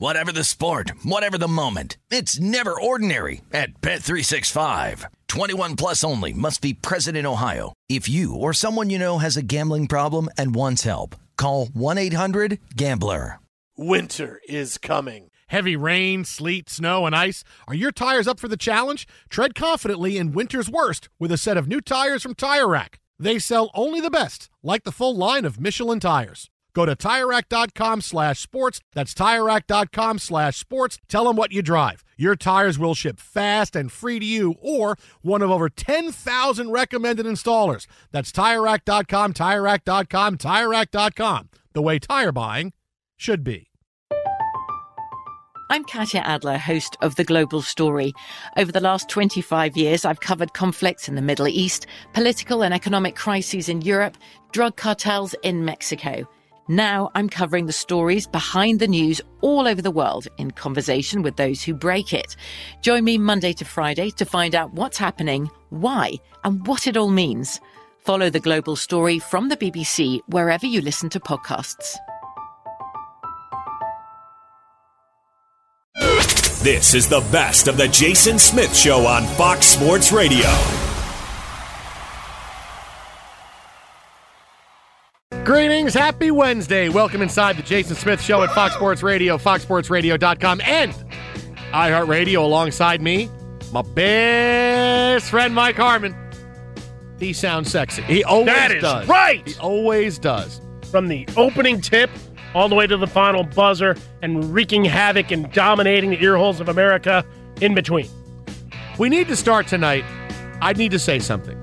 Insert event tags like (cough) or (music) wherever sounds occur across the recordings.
Whatever the sport, whatever the moment. It's never ordinary at Bet365. 21 plus only must be present in Ohio. If you or someone you know has a gambling problem and wants help, call 1-800-GAMBLER. Winter is coming. Heavy rain, sleet, snow, and ice. Are your tires up for the challenge? Tread confidently in winter's worst with a set of new tires from Tire Rack. They sell only the best, like the full line of Michelin tires. Go to TireRack.com slash sports. That's TireRack.com slash sports. Tell them what you drive. Your tires will ship fast and free to you or one of over 10,000 recommended installers. That's TireRack.com, TireRack.com, TireRack.com. The way tire buying should be. I'm Katya Adler, host of The Global Story. Over the last 25 years, I've covered conflicts in the Middle East, political and economic crises in Europe, drug cartels in Mexico. Now I'm covering the stories behind the news all over the world in conversation with those who break it. Join me Monday to Friday to find out what's happening, why, and what it all means. Follow The Global Story from the BBC wherever you listen to podcasts. This is the best of the Jason Smith Show on Fox Sports Radio. Greetings, happy Wednesday. Welcome inside the Jason Smith Show at Fox Sports Radio, foxsportsradio.com, and iHeartRadio alongside me, my best friend Mike Harmon. He sounds sexy. He always That is does. right. He always does. From the opening tip all the way to the final buzzer and wreaking havoc and dominating the ear holes of America in between. We need to start tonight. I need to say something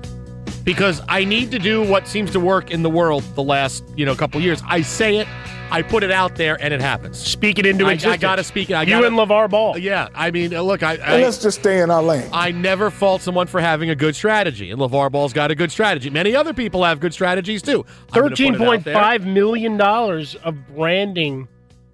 because I need to do what seems to work in the world the last you know couple years. I say it, I put it out there, and it happens. Speak it into I, I got to speak it. I you gotta, and LeVar Ball. Yeah, I mean, uh, look, I, I let's just stay in our lane. I never fault someone for having a good strategy, and LeVar Ball's got a good strategy. Many other people have good strategies too. I'm gonna put it Thirteen out point there. five million dollars of branding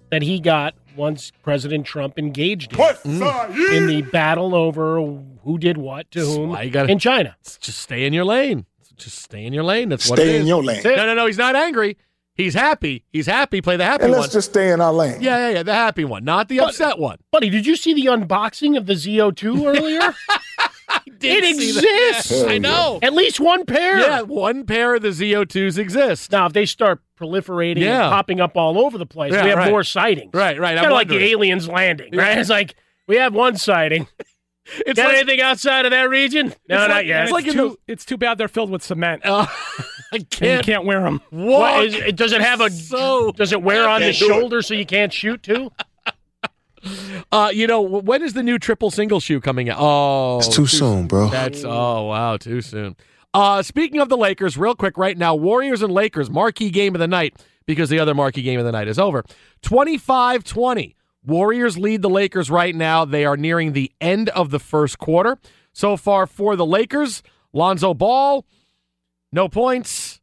that he got once President Trump engaged in, Mm. in the battle over who did what to whom why you gotta- in China. Just stay in your lane. Just stay in your lane. That's what Stay it in is. your lane. No, no, no. He's not angry. He's happy. He's happy. Play the happy And one. let's just stay in our lane. yeah, yeah, yeah. The happy one, not the But- upset one. Buddy, did you see the unboxing of the ZO2 earlier? (laughs) Did it see exists. Hell I know. At least one pair. Yeah, one pair of the ZO2s exist. Now, if they start proliferating Yeah. and popping up all over the place, Yeah, we have right. more sightings. Right, right. Kind of like the aliens landing, right? It's like we have one sighting. (laughs) It's Got like, anything outside of that region? No, not like- yet. it's like in too, the- it's too bad they're filled with cement. uh, (laughs) I can't. can't wear them. walk. What is, does it have a? So- does it wear on the Can't it. shoulder so you can't shoot too? (laughs) Uh, you know, when is the new triple single shoe coming out? Oh, It's too soon, bro. That's oh wow, too soon. Uh, speaking of the Lakers, real quick, right now, Warriors and Lakers marquee game of the night because the other marquee game of the night is over. 25-20. Warriors lead the Lakers right now. They are nearing the end of the first quarter. So far for the Lakers, Lonzo Ball, no points,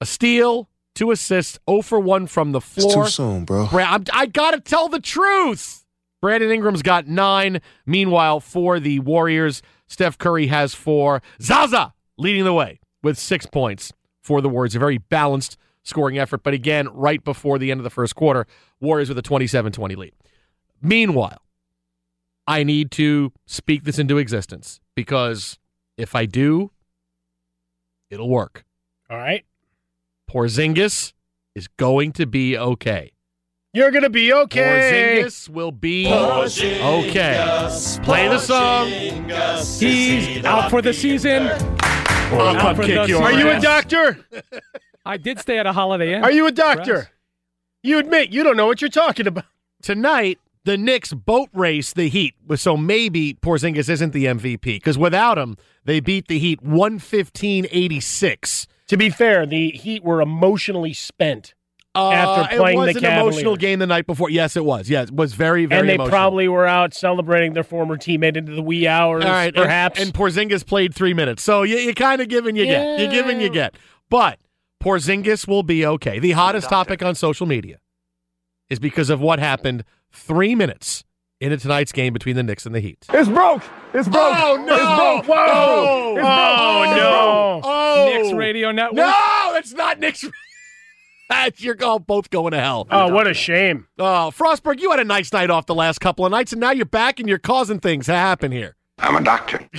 a steal, two assists, 0 for 1 from the It's floor. too soon, bro. Bra- I'm, I got to tell the truth. Brandon Ingram's got nine. Meanwhile, for the Warriors, Steph Curry has four. Zaza leading the way with six points for the Warriors. A very balanced scoring effort. But again, right before the end of the first quarter, Warriors with a 27 20 lead. Meanwhile, I need to speak this into existence because if I do, it'll work. All right. Porzingis is going to be okay. You're gonna be okay. Porzingis will be okay. Play the song. He's out for the season. I'll Out come for kick the your Are you a doctor? (laughs) I did stay at a Holiday Inn. Are you a doctor? Express. You admit you don't know what you're talking about. Tonight, the Knicks boat race the Heat, so maybe Porzingis isn't the MVP because without him, they beat the Heat 115-86. To be fair, the Heat were emotionally spent Uh, after playing it was an emotional game the night before. Yes, it was. Yes, it was very, very and they emotional. probably were out celebrating their former teammate into the wee hours, All right, and- perhaps. And, Porzingis played three minutes, so you, you kind of give and you get. You give and you get. But Porzingis will be okay. The hottest topic on social media is because of what happened three minutes into tonight's game between the Knicks and the Heat. It's broke. It's broke. Oh no! It's broke. Whoa! It's broke. oh It's no! Oh, Knicks Radio Network. No, it's not Knicks. (laughs) You're all both going to hell. Oh, what a shame! Oh, Frostberg, you had a nice night off the last couple of nights, and now you're back and you're causing things to happen here. I'm a doctor. (laughs)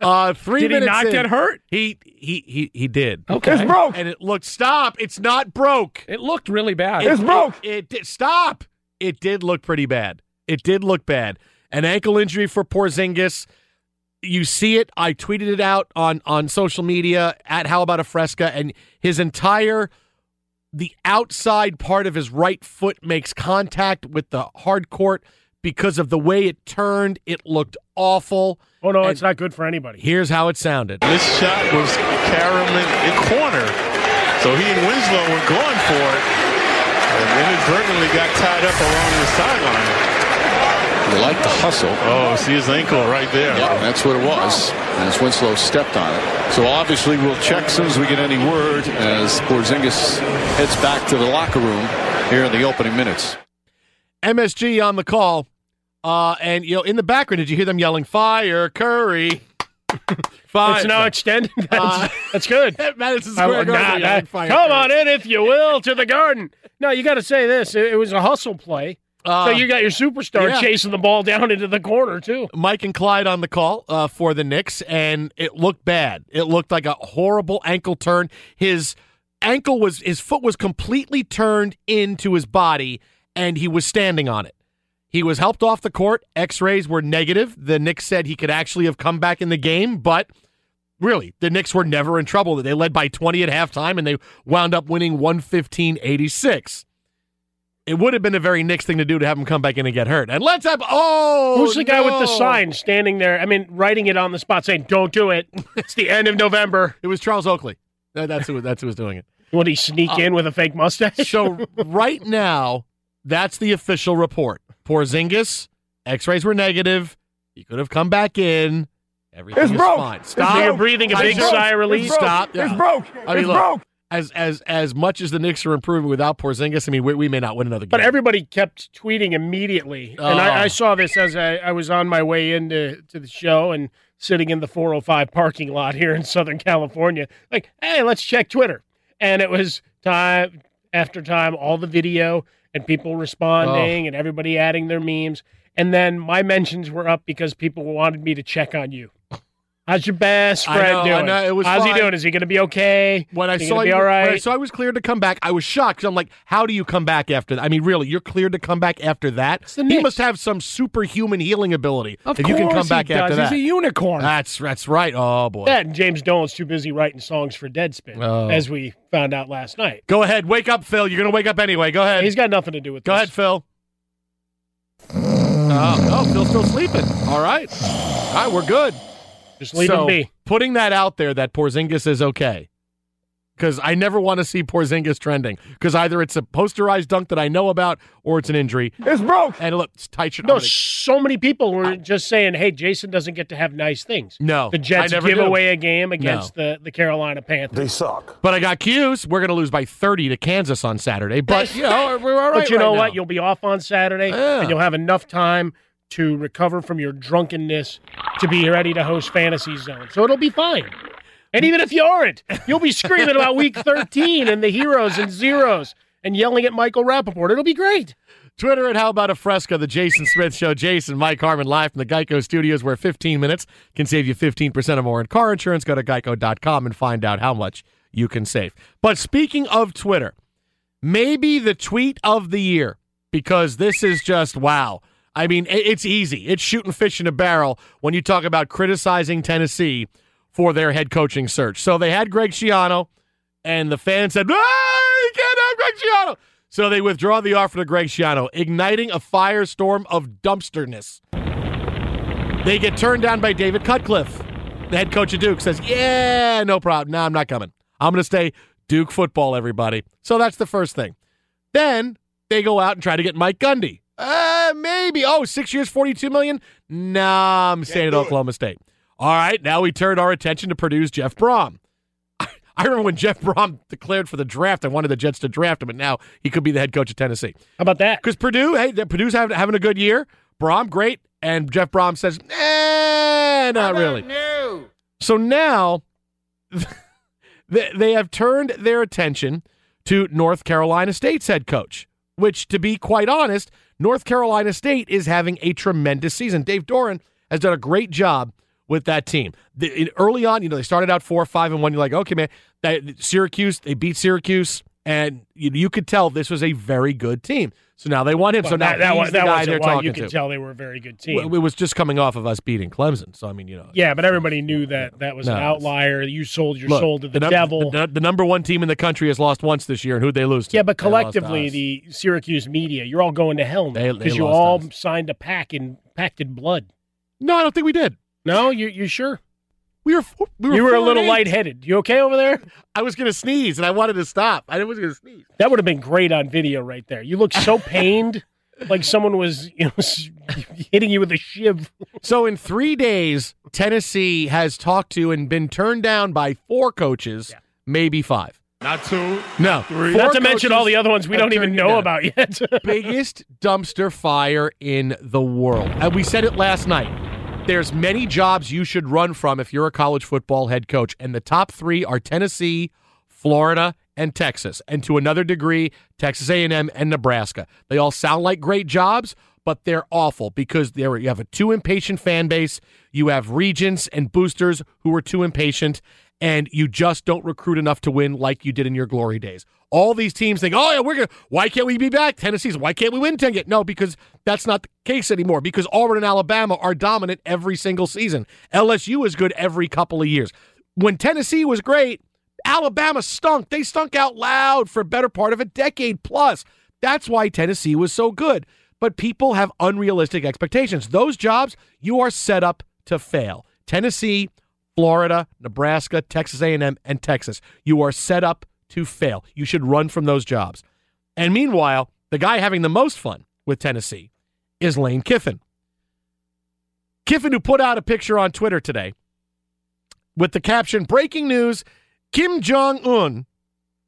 Uh, three Did he not in- get hurt? He he he he did. Okay. It's broke. And it looked stop. It's not broke. It looked really bad. It's broke. It, it did stop. It did look pretty bad. It did look bad. An ankle injury for Porzingis. You see it. I tweeted it out on on social media at How About a Fresca, and his entire the outside part of his right foot makes contact with the hard court because of the way it turned. It looked awful. Oh no, And it's not good for anybody. Here's how it sounded. This shot was Karaman in corner. So he and Winslow were going for it. And inadvertently got tied up along the sideline. You like the hustle. Oh, see his ankle right there. Yeah, that's what it was. As Winslow stepped on it. So obviously we'll check as soon as we get any word as Porzingis heads back to the locker room here in the opening minutes. MSG on the call. Uh, and you know, in the background, did you hear them yelling "Fire Curry"? Fire. It's now extended. (laughs) That's, Uh, that's good. (laughs) Madison Square Garden. yelling, "Fire come Curry." on in, if you will, to the garden. No, you got to say this. It, it was a hustle play. Uh, so you got your superstar yeah. chasing the ball down into the corner too. Mike and Clyde on the call uh, for the Knicks, and it looked bad. It looked like a horrible ankle turn. His ankle was his foot was completely turned into his body, and he was standing on it. He was helped off the court. X-rays were negative. The Knicks said he could actually have come back in the game, but really, the Knicks were never in trouble. They led by 20 at halftime, and they wound up winning 115-86. It would have been a very Knicks thing to do to have him come back in and get hurt. And let's have oh, Who's the guy with the sign standing there? I mean, writing it on the spot, saying, "Don't do it. (laughs) It's the end of November." It was Charles Oakley. That's who. That's who was doing it. Would he sneak Uh, in with a fake mustache? So (laughs) right now, that's the official report. Porzingis, X-rays were negative. He could have come back in. Everything It's is broke. fine. It's Stop. So you're breathing a big sigh of relief. Stop. It's broke. I mean, it's look, broke. As as as much as the Knicks are improving without Porzingis, I mean, we, we may not win another game. But everybody kept tweeting immediately, and Oh. I, I oh. saw this as I, I was on my way into to the show and sitting in the 405 parking lot here in Southern California. Like, hey, let's check Twitter, and it was time after time, all the video and people responding, Oh. and everybody adding their memes, and then my mentions were up because people wanted me to check on you. How's your best friend know, I doing? know, it was How's fine. he doing? Is he going to be okay? when I saw you, all right? when I saw I was cleared to come back, I was shocked. I'm like, how do you come back after that? I mean, really, you're cleared to come back after that? He Knicks. must have some superhuman healing ability Of if course you can come back he after does. that. He's a unicorn. That's that's right. Oh boy. That and James Dolan's too busy writing songs for Deadspin, Oh. as we found out last night. Go ahead, wake up, Phil. You're gonna wake up anyway. Go ahead. He's got nothing to do with this. Go this. ahead, Phil. Oh, no, Phil's still sleeping. All right. All right, we're good. Just leave so, him be. Putting that out there that Porzingis is okay. Because I never want to see Porzingis trending. Because either it's a posterized dunk that I know about or it's an injury. It's broke. And look, it's tight shit. No, gonna- so many people were just saying, "Hey, Jason doesn't get to have nice things." no. The Jets I never give do. away a game against the, the Carolina Panthers. They suck. But I got cues. We're going to lose by 30 to Kansas on Saturday. But, you know, we're all right. but you know right what? now. You'll be off on Saturday, Yeah. and you'll have enough time to recover from your drunkenness to be ready to host Fantasy Zone. So it'll be fine. And even if you aren't, you'll be screaming about Week 13 and the heroes and zeros and yelling at Michael Rappaport. It'll be great. Twitter at How About a Fresca, the Jason Smith Show. Jason, Mike Harmon, live from the Geico Studios, where 15 minutes can save you 15% or more in car insurance. Go to geico.com and find out how much you can save. But speaking of Twitter, maybe the tweet of the year because this is just wow. I mean, it's easy. It's shooting fish in a barrel when you talk about criticizing Tennessee for their head coaching search. So they had Greg Schiano, and the fans said, ah, you can't have Greg Schiano. So they withdraw the offer to Greg Schiano, igniting a firestorm of dumpsterness. They get turned down by David Cutcliffe. The head coach of Duke says, Yeah, no problem. No, I'm not coming. I'm going to stay Duke football, everybody. So that's the first thing. Then they go out and try to get Mike Gundy. Maybe. Oh, six years, 42 million? Nah, I'm staying at Oklahoma State. All right, now we turn our attention to Purdue's Jeff Brohm. (laughs) I remember when Jeff Brohm declared for the draft. I wanted the Jets to draft him, and now he could be the head coach of Tennessee. How about that? Because Purdue, hey, Purdue's having, having a good year. Brohm, great. And Jeff Brohm says, eh, not really. No. So now (laughs) they, they have turned their attention to North Carolina State's head coach, which, to be quite honest, North Carolina State is having a tremendous season. Dave Doeren has done a great job with that team. The, early on, you know, they started out four, five, and one. You're like, okay, man, that, Syracuse, they beat Syracuse, and you, you could tell this was a very good team. So now they want him. so now that, that, he's was, the that guy they're talking you could to. tell they were a very good team. Well, it was just coming off of us beating Clemson. So I mean, you know, yeah, but everybody knew that that was an outlier. You sold your Look, soul to the, num- devil. The, the number one team in the country has lost once this year, and who'd they lose to? yeah, but They lost to collectively, the Syracuse media, you're all going to hell because you all us. signed a pack in packed in blood. no, I don't think we did. No, you you sure? We were we were, you were a little and eight. lightheaded. You okay over there? I was going to sneeze, and I wanted to stop. I was going to sneeze. That would have been great on video right there. You look so (laughs) pained, like someone was you know hitting you with a shiv. So in three days, Tennessee has talked to and been turned down by four coaches, maybe five. Not two. No, Three. Not to mention all the other ones we don't even know down. about yet. (laughs) biggest dumpster fire in the world. And we said it last night. There's many jobs you should run from if you're a college football head coach, and the top three are Tennessee, Florida, and Texas, and to another degree, Texas A&M and Nebraska. They all sound like great jobs, but they're awful because there you have a too impatient fan base. You have regents and boosters who are too impatient, and you just don't recruit enough to win like you did in your glory days. All these teams think, oh yeah, we're gonna. Why can't we be back? Tennessee's. Why can't we win ten? Get no, because that's not the case anymore. Because Auburn and Alabama are dominant every single season. LSU is good every couple of years. When Tennessee was great, Alabama stunk. They stunk out loud for a better part of a decade plus. That's why Tennessee was so good. But people have unrealistic expectations. Those jobs, you are set up to fail. Tennessee, Florida, Nebraska, Texas A&M, and Texas. You are set up to fail. You should run from those jobs. And meanwhile, the guy having the most fun with Tennessee is Lane Kiffin. Kiffin, who put out a picture on Twitter today with the caption "Breaking news: Kim Jong Un."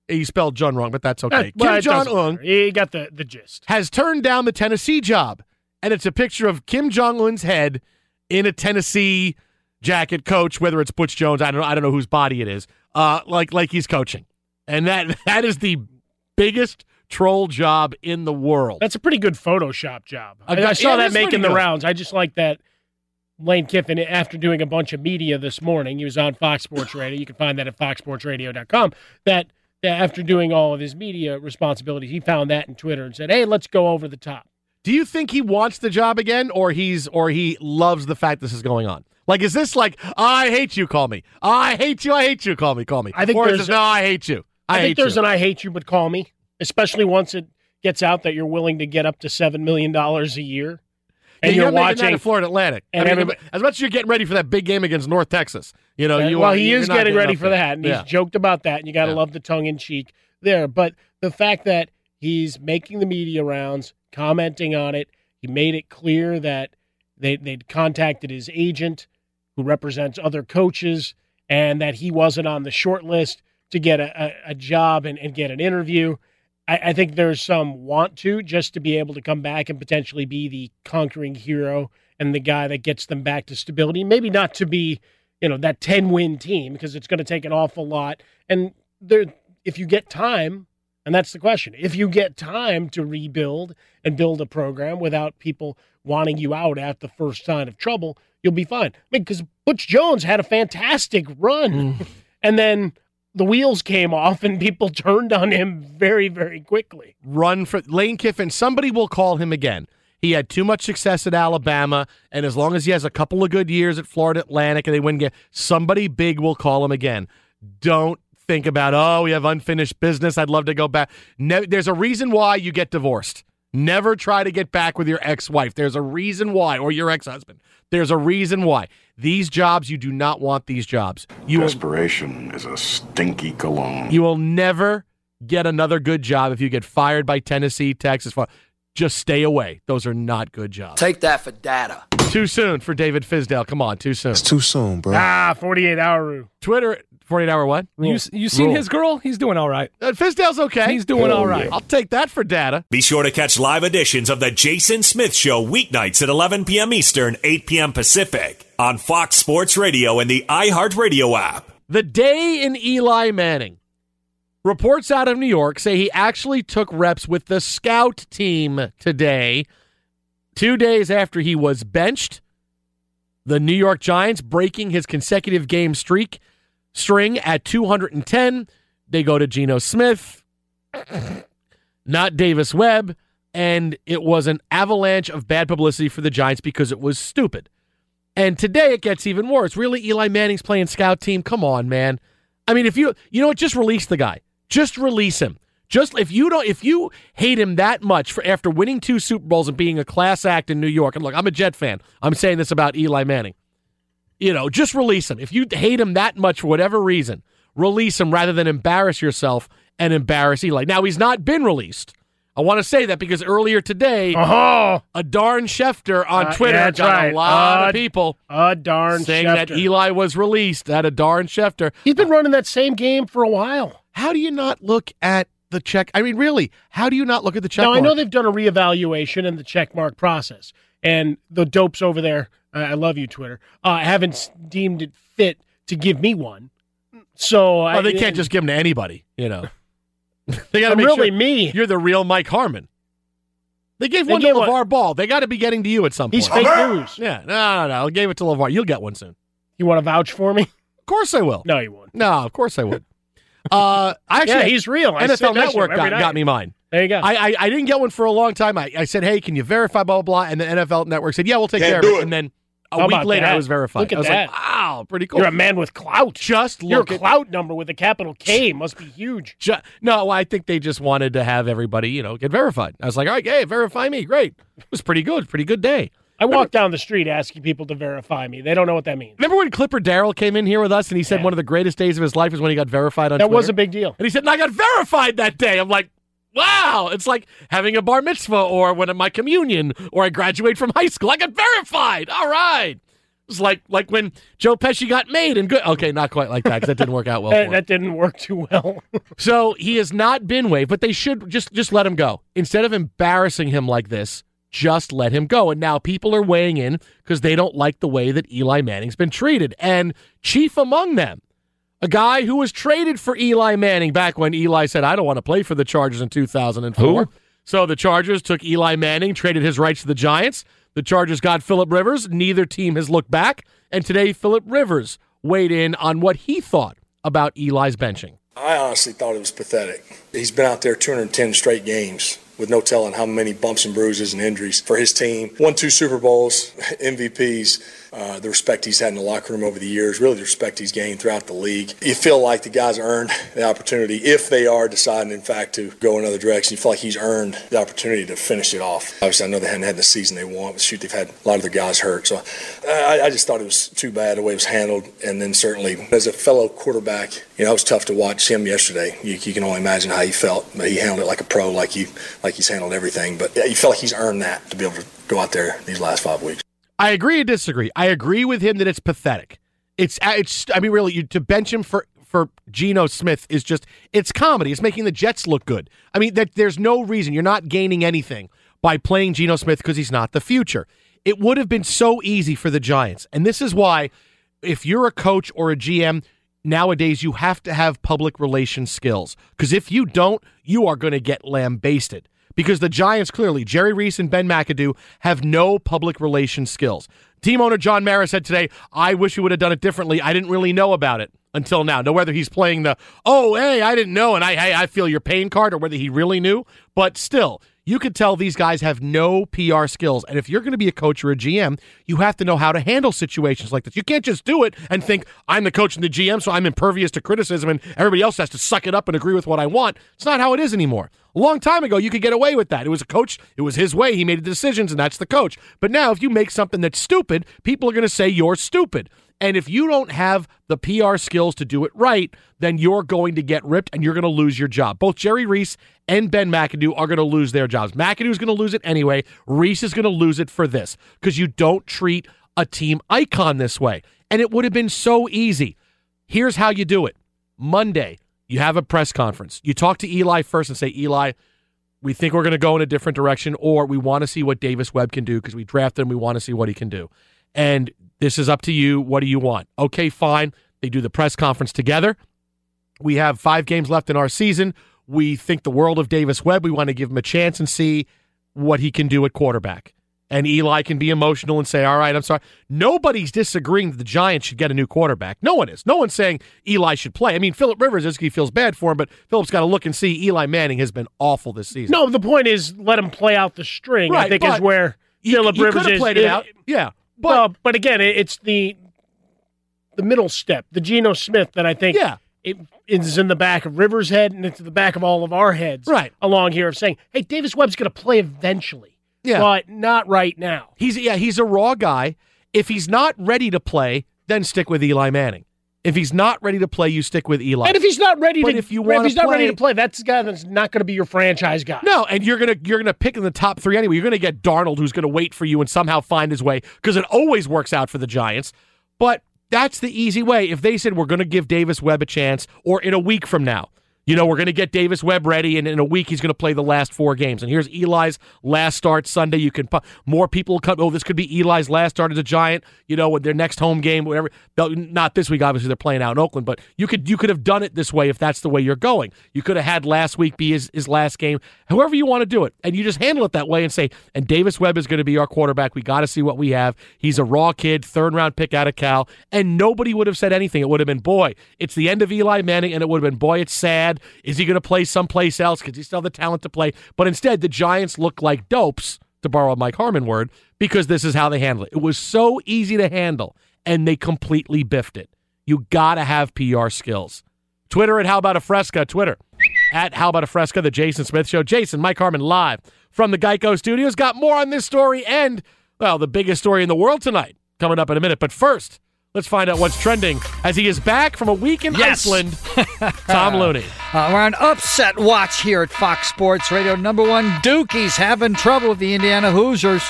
He spelled John wrong, but that's okay. Kim Jong un. He got the, the gist. has turned down the Tennessee job, and it's a picture of Kim Jong Un's head in a Tennessee jacket, coach. Whether it's Butch Jones, I don't know. I don't know whose body it is. Uh, like like he's coaching, and that (laughs) that is the biggest troll job in the world. That's a pretty good Photoshop job. I, I saw yeah, that making the good. rounds. I just like that Lane Kiffin, after doing a bunch of media this morning, he was on Fox Sports Radio. You can find that at foxsportsradio.com. That, that after doing all of his media responsibilities, he found that in Twitter and said, hey, let's go over the top. Do you think he wants the job again, or he's or he loves the fact this is going on? Like, is this like I hate you, call me. I hate you, I hate you, call me, call me. I think or is there's this, no, I hate you. I, I, think there's you. an I hate you, but call me, especially once it gets out that you're willing to get up to $7 million a year. And Yeah, you're, making that watching at Florida Atlantic. and I mean, as much as you're getting ready for that big game against North Texas, you know, Uh, you well, are, he is not getting ready for that, and Yeah. he's joked about that, and you got to Yeah. love the tongue in cheek there. But the fact that he's making the media rounds, commenting on it, he made it clear that they they'd contacted his agent, who represents other coaches, and that he wasn't on the short list to get a, a, job and, and get an interview. I, I think there's some want to just to be able to come back and potentially be the conquering hero and the guy that gets them back to stability. Maybe not to be, you know, that 10 win team because it's going to take an awful lot. And there, if you get time, and that's the question, if you get time to rebuild and build a program without people wanting you out at the first sign of trouble, you'll be fine. I mean, because Butch Jones had a fantastic run, mm. (laughs) and then the wheels came off and people (laughs) turned on him very, very quickly. Run for Lane Kiffin. Somebody will call him again. He had too much success at Alabama, and as long as he has a couple of good years at Florida Atlantic and they win, somebody big will call him again. Don't think about oh we have unfinished business. I'd love to go back. Ne- there's a reason why you get divorced. Never try to get back with your ex-wife. There's a reason why, or your ex-husband. There's a reason why. These jobs, you do not want these jobs. You will, Desperation is a stinky cologne. you will never get another good job if you get fired by Tennessee, Texas. Just stay away. Those are not good jobs. Take that for data. Too soon for David Fizdale. Come on, too soon. It's too soon, bro. Ah, 48 hour rule. Twitter, 48 hour what? You you seen Rule. his girl? He's doing all right. Uh, Fizdale's okay. He's doing all right. I'll take that for data. Be sure to catch live editions of The Jason Smith Show weeknights at 11 p.m. Eastern, 8 p.m. Pacific on Fox Sports Radio and the iHeartRadio app. The day in Eli Manning. Reports out of New York say he actually took reps with the scout team today, two days after he was benched. The New York Giants breaking his consecutive game streak string at 210. They go to Geno Smith, not Davis Webb, and it was an avalanche of bad publicity for the Giants because it was stupid. And today it gets even worse. Really, Eli Manning's playing scout team. Come on, man. I mean, if you you know what, just release the guy. Just release him. Just if you don't, if you hate him that much for after winning two Super Bowls and being a class act in New York, and look, I'm a Jet fan. I'm saying this about Eli Manning. You know, just release him. If you hate him that much for whatever reason, release him rather than embarrass yourself and embarrass Eli. Now he's not been released. I want to say that because earlier today, Oh, Adam Schefter on Uh, Twitter yeah, got right. a lot Uh, of people a darn saying that Eli was released at Adam Schefter. He's been running that same game for a while. How do you not look at the check? I mean, really, how do you not look at the check? Now I know they've done a reevaluation in the check mark process, and the dopes over there. I love you, Twitter. Uh, haven't deemed it fit to give me one. So I, they can't just give them to anybody, you know. (laughs) (laughs) they got to make really sure me. you're the real Mike Harmon. They gave They one gave to one- LeVar Ball. They got to be getting to you at some point. He's fake news. Yeah, no, no, no. I gave it to LeVar. You'll get one soon. You want to vouch for me? Of course I will. No, you won't. No, of course I would. Uh, I (laughs) actually, yeah, he's real. NFL Network got, got me mine. There you go. I, I I didn't get one for a long time. I, I said, hey, can you verify blah blah blah? And the NFL Network said, yeah, we'll take Can't care of it. it. And then a How week later, that? I was verified. Look at I was that. like, wow, pretty cool. You're a man with clout. Just Your at clout number with a capital K must be huge. Ju- no, I think they just wanted to have everybody, you know, get verified. I was like, all right, hey, verify me. Great. It was pretty good. Pretty good day. I walk down the street asking people to verify me. They don't know what that means. Remember when Clipper Darrell came in here with us and he said Yeah. one of the greatest days of his life was when he got verified on That Twitter? was a big deal. And he said, and I got verified that day. I'm like, wow. It's like having a bar mitzvah or when my communion or I graduate from high school. I got verified. All right. It's like like when Joe Pesci got made and good. Okay, not quite like that because that didn't work out well. (laughs) That, that didn't work too well. (laughs) So he has not been waived, but they should just just let him go instead of embarrassing him like this. Just let him go. And now people are weighing in because they don't like the way that Eli Manning's been treated. And chief among them, a guy who was traded for Eli Manning back when Eli said, "I don't want to play for the Chargers in 2004." Who? So the Chargers took Eli Manning, traded his rights to the Giants. The Chargers got Philip Rivers. Neither team has looked back. And today, Philip Rivers weighed in on what he thought about Eli's benching. I honestly thought it was pathetic. He's been out there 210 straight games with no telling how many bumps and bruises and injuries for his team. Won two Super Bowls, (laughs) MVPs, uh, the respect he's had in the locker room over the years, really the respect he's gained throughout the league. You feel like the guy's earned the opportunity, if they are deciding, in fact, to go another direction, you feel like he's earned the opportunity to finish it off. Obviously, I know they hadn't had the season they want, but shoot, they've had a lot of their guys hurt. So I, I just thought it was too bad the way it was handled. And then certainly, as a fellow quarterback, you know, it was tough to watch him yesterday. You, you can only imagine how he felt, but he handled it like a pro, like he like he's handled everything. But yeah, you feel like he's earned that to be able to go out there these last five weeks. I agree and disagree. I agree with him that it's pathetic. It's uh, it's. I mean, really, you, to bench him for for Geno Smith is just it's comedy. It's making the Jets look good. I mean, that there's no reason you're not gaining anything by playing Geno Smith because he's not the future. It would have been so easy for the Giants, and this is why, if you're a coach or a GM nowadays, you have to have public relations skills because if you don't, you are going to get lambasted because the Giants clearly, Jerry Reese and Ben McAdoo, have no public relations skills. Team owner John Mara said today, I wish we would have done it differently. I didn't really know about it. until now. Now, whether he's playing the, oh, hey, I didn't know, and I, I, I feel your pain card, or whether he really knew, but still, you could tell these guys have no PR skills. And if you're going to be a coach or a GM, you have to know how to handle situations like this. You can't just do it and think, I'm the coach and the GM, so I'm impervious to criticism and everybody else has to suck it up and agree with what I want. It's not how it is anymore. A long time ago, you could get away with that. It was a coach, it was his way. He made the decisions, and that's the coach. But now, if you make something that's stupid, people are going to say you're stupid. And if you don't have the PR skills to do it right, then you're going to get ripped and you're going to lose your job. Both Jerry Reese and Ben McAdoo are going to lose their jobs. McAdoo's going to lose it anyway. Reese is going to lose it for this because you don't treat a team icon this way. And it would have been so easy. Here's how you do it Monday, you have a press conference. You talk to Eli first and say, Eli, we think we're going to go in a different direction, or we want to see what Davis Webb can do because we drafted him. We want to see what he can do. And this is up to you. What do you want? Okay, fine. They do the press conference together. We have five games left in our season. We think the world of Davis Webb. We want to give him a chance and see what he can do at quarterback. And Eli can be emotional and say, All right, I'm sorry. Nobody's disagreeing that the Giants should get a new quarterback. No one is. No one's saying Eli should play. I mean, Philip Rivers is he feels bad for him, but Philip's got to look and see Eli Manning has been awful this season. No, the point is let him play out the string. I think is where Philip Rivers is. played it out. Yeah, but well, but again, it- it's the the middle step, the Geno Smith that I think Yeah. it is in the back of Rivers' head and it's in the back of all of our heads, Right. Along here of saying, "Hey, Davis Webb's going to play eventually, Yeah. but not right now." He's yeah, he's a raw guy. If he's not ready to play, then stick with Eli Manning. If he's not ready to play, you stick with Eli. And if he's not ready But to, if you if he's not ready to play, that's the guy that's not going to be your franchise guy. No, and you're gonna you're gonna pick in the top three anyway. You're gonna get Darnold, who's gonna wait for you and somehow find his way because it always works out for the Giants. But that's the easy way. If they said we're gonna give Davis Webb a chance, or in a week from now, you know, we're gonna get Davis Webb ready, and in a week he's gonna play the last four games. And here's Eli's last start Sunday. You can more people come. Oh, this could be Eli's last start as a Giant. You know, with their next home game, whatever. Not this week, obviously they're playing out in Oakland, but you could you could have done it this way if that's the way you're going. You could have had last week be his, his last game. However you want to do it, and you just handle it that way and say, and Davis Webb is going to be our quarterback. We got to see what we have. He's a raw kid, third round pick out of Cal, and nobody would have said anything. It would have been, boy, it's the end of Eli Manning, and it would have been, boy, it's sad. Is he going to play someplace else because he still have the talent to play? But instead, the Giants look like dopes, to borrow a Mike Harmon word, because this is how they handle it. It was so easy to handle, and they completely biffed it. You got to have PR skills. Twitter at How About a Fresca. Twitter at How About a Fresca, the Jason Smith Show. Jason, Mike Harmon live from the Geico Studios. Got more on this story and, well, the biggest story in the world tonight coming up in a minute. But first, let's find out what's trending as he is back from a week in Yes. Iceland. (laughs) Tom Looney. Uh, we're on upset watch here at Fox Sports Radio. Number one, Dookies having trouble with the Indiana Hoosiers.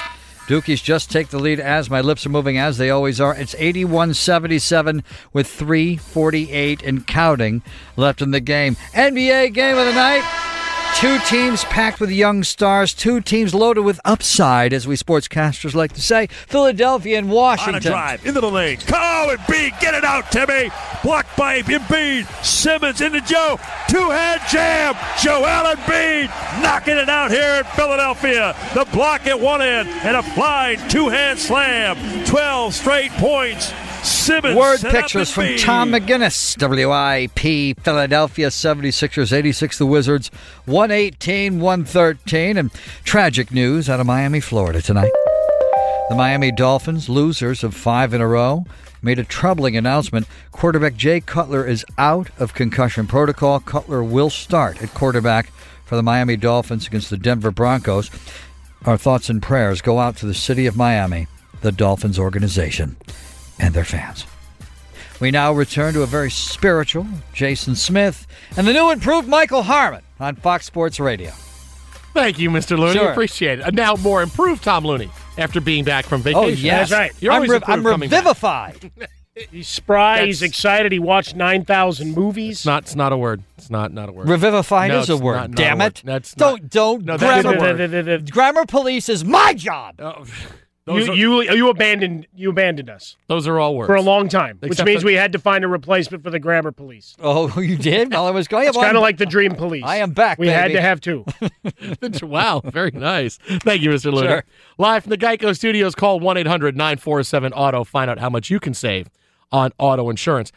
Dookies just take the lead as my lips are moving as they always are. It's 81 77 with 348 and counting left in the game. NBA game of the night. Two teams packed with young stars, two teams loaded with upside, as we sportscasters like to say. Philadelphia and Washington. On a drive into the lane. Call Embiid, get it out, Timmy. Blocked by Embiid. Simmons into Joe. Two hand jam. Joel Embiid knocking it out here in Philadelphia. The block at one end and a flying two hand slam. 12 straight points. Simmons. Word pictures from. Tom McGinnis, WIP, Philadelphia 76ers, 86 the Wizards, 118, 113. And tragic news out of Miami, Florida tonight. The Miami Dolphins, losers of five in a row, made a troubling announcement. Quarterback Jay Cutler is out of concussion protocol. Cutler will start at quarterback for the Miami Dolphins against the Denver Broncos. Our thoughts and prayers go out to the city of Miami, the Dolphins organization, and their fans. We now return to a very spiritual Jason Smith and the new improved Michael Harmon on Fox Sports Radio. Thank you, Mr. Looney. Sure. Appreciate it. Now more improved Tom Looney after being back from oh, vacation. Oh, yes. That's right. You're I'm, always rev- I'm revivified. (laughs) He's spry. He's excited. He watched nine thousand movies. It's not. It's not a word. It's not. Not a word. Revivified No, is a word. not- Damn it. word. That's don't not- don't No, that is a grammar, grammar police is my job. Oh, You, are, you you abandoned you abandoned us those are all words. for a long time, which means for- we had to find a replacement for the grammar police. Oh, (laughs) you did? While I was going, It's Well, kind of like the dream police. I am back, We had to have two. (laughs) wow, very nice. Thank you, Mr. Looney. Sure. Live from the Geico Studios, call 1 800 947 Auto. Find out how much you can save on auto insurance.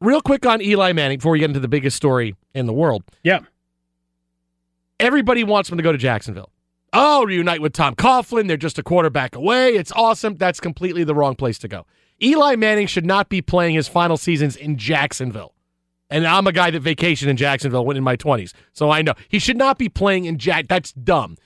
Real quick on Eli Manning before we get into the biggest story in the world. Yeah. Everybody wants him to go to Jacksonville. Oh, reunite with Tom Coughlin. They're just a quarterback away. It's awesome. That's completely the wrong place to go. Eli Manning should not be playing his final seasons in Jacksonville. And I'm a guy that vacationed in Jacksonville when in my 20s. So I know he should not be playing in Jack. That's dumb.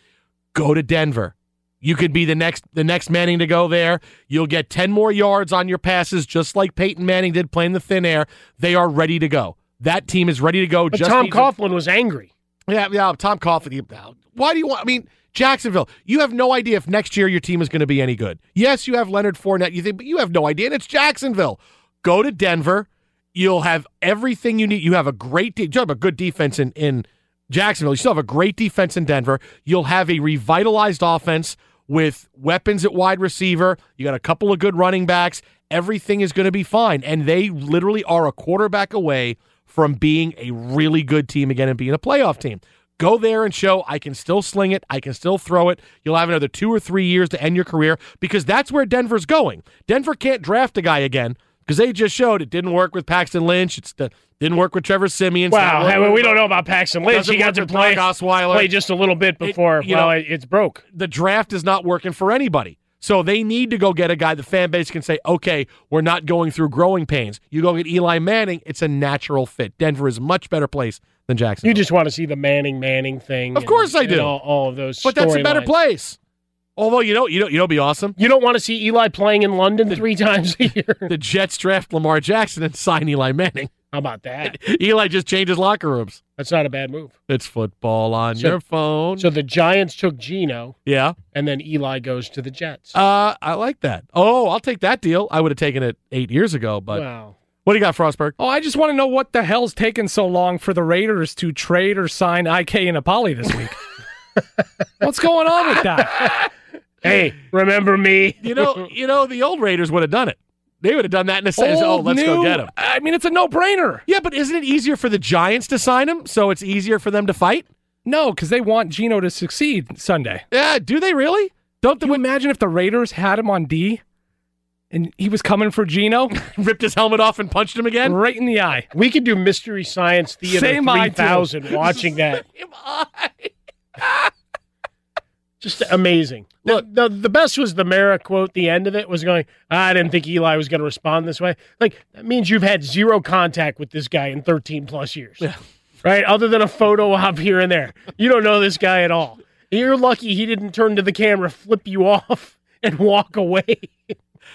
Go to Denver. You could be the next the next Manning to go there. You'll get 10 more yards on your passes just like Peyton Manning did playing the thin air. They are ready to go. That team is ready to go. But just Tom Coughlin was angry. yeah, yeah, Tom Coughlin. Why do you want? I mean, Jacksonville. You have no idea if next year your team is going to be any good. Yes, you have Leonard Fournette. You think, but you have no idea. And it's Jacksonville. Go to Denver. You'll have everything you need. You have a great, de- you have a good defense in in Jacksonville. You still have a great defense in Denver. You'll have a revitalized offense with weapons at wide receiver. You got a couple of good running backs. Everything is going to be fine. And they literally are a quarterback away from being a really good team again and being a playoff team. Go there and show I can still sling it. I can still throw it. You'll have another two or three years to end your career because that's where Denver's going. Denver can't draft a guy again because they just showed it didn't work with Paxton Lynch. It's the, didn't work with Trevor Siemian. Wow, working hey, well, we don't know about Paxton Lynch. Doesn't He got to play, Osweiler. play just a little bit before. you well, know- it's broke. the draft is not working for anybody. So they need to go get a guy the fan base can say, okay, we're not going through growing pains. You go get Eli Manning, it's a natural fit. Denver is a much better place than Jackson. You just want to see the Manning Manning thing. Of course I do. All, all of those. but that's a better storylines. place. Although you know, you know, you know, it'd be awesome. You don't want to see Eli playing in London three times a year. (laughs) The Jets draft Lamar Jackson and sign Eli Manning. How about that? (laughs) Eli just changes locker rooms. That's not a bad move. It's football on So- your phone. So the Giants took Geno, yeah. and then Eli goes to the Jets. Uh, I like that. Oh, I'll take that deal. I would have taken it eight years ago, but wow. What do you got, Frostberg? Oh, I just want to know what the hell's taken so long for the Raiders to trade or sign IK Enemkpali this week. (laughs) What's going on with that? Hey, remember me? You know, you know, the old Raiders would have done it. They would have done that in a sense. Oh, let's go get him. I mean, it's a no-brainer. Yeah, but isn't it easier for the Giants to sign him, so it's easier for them to fight? No, because they want Geno to succeed Sunday. Yeah, do they really? Don't you imagine if the Raiders had him on D and he was coming for Geno (laughs) ripped his helmet off and punched him again? right in the eye? We could do Mystery Science Theater Same I do. 3000 (laughs) watching that. Just amazing. Look, the, the best was the Mara quote. The end of it was going, I didn't think Eli was going to respond this way. Like, that means you've had zero contact with this guy in 13 plus years. Right? Other than a photo op here and there. You don't know this guy at all. You're lucky he didn't turn to the camera, flip you off, (laughs) and walk away.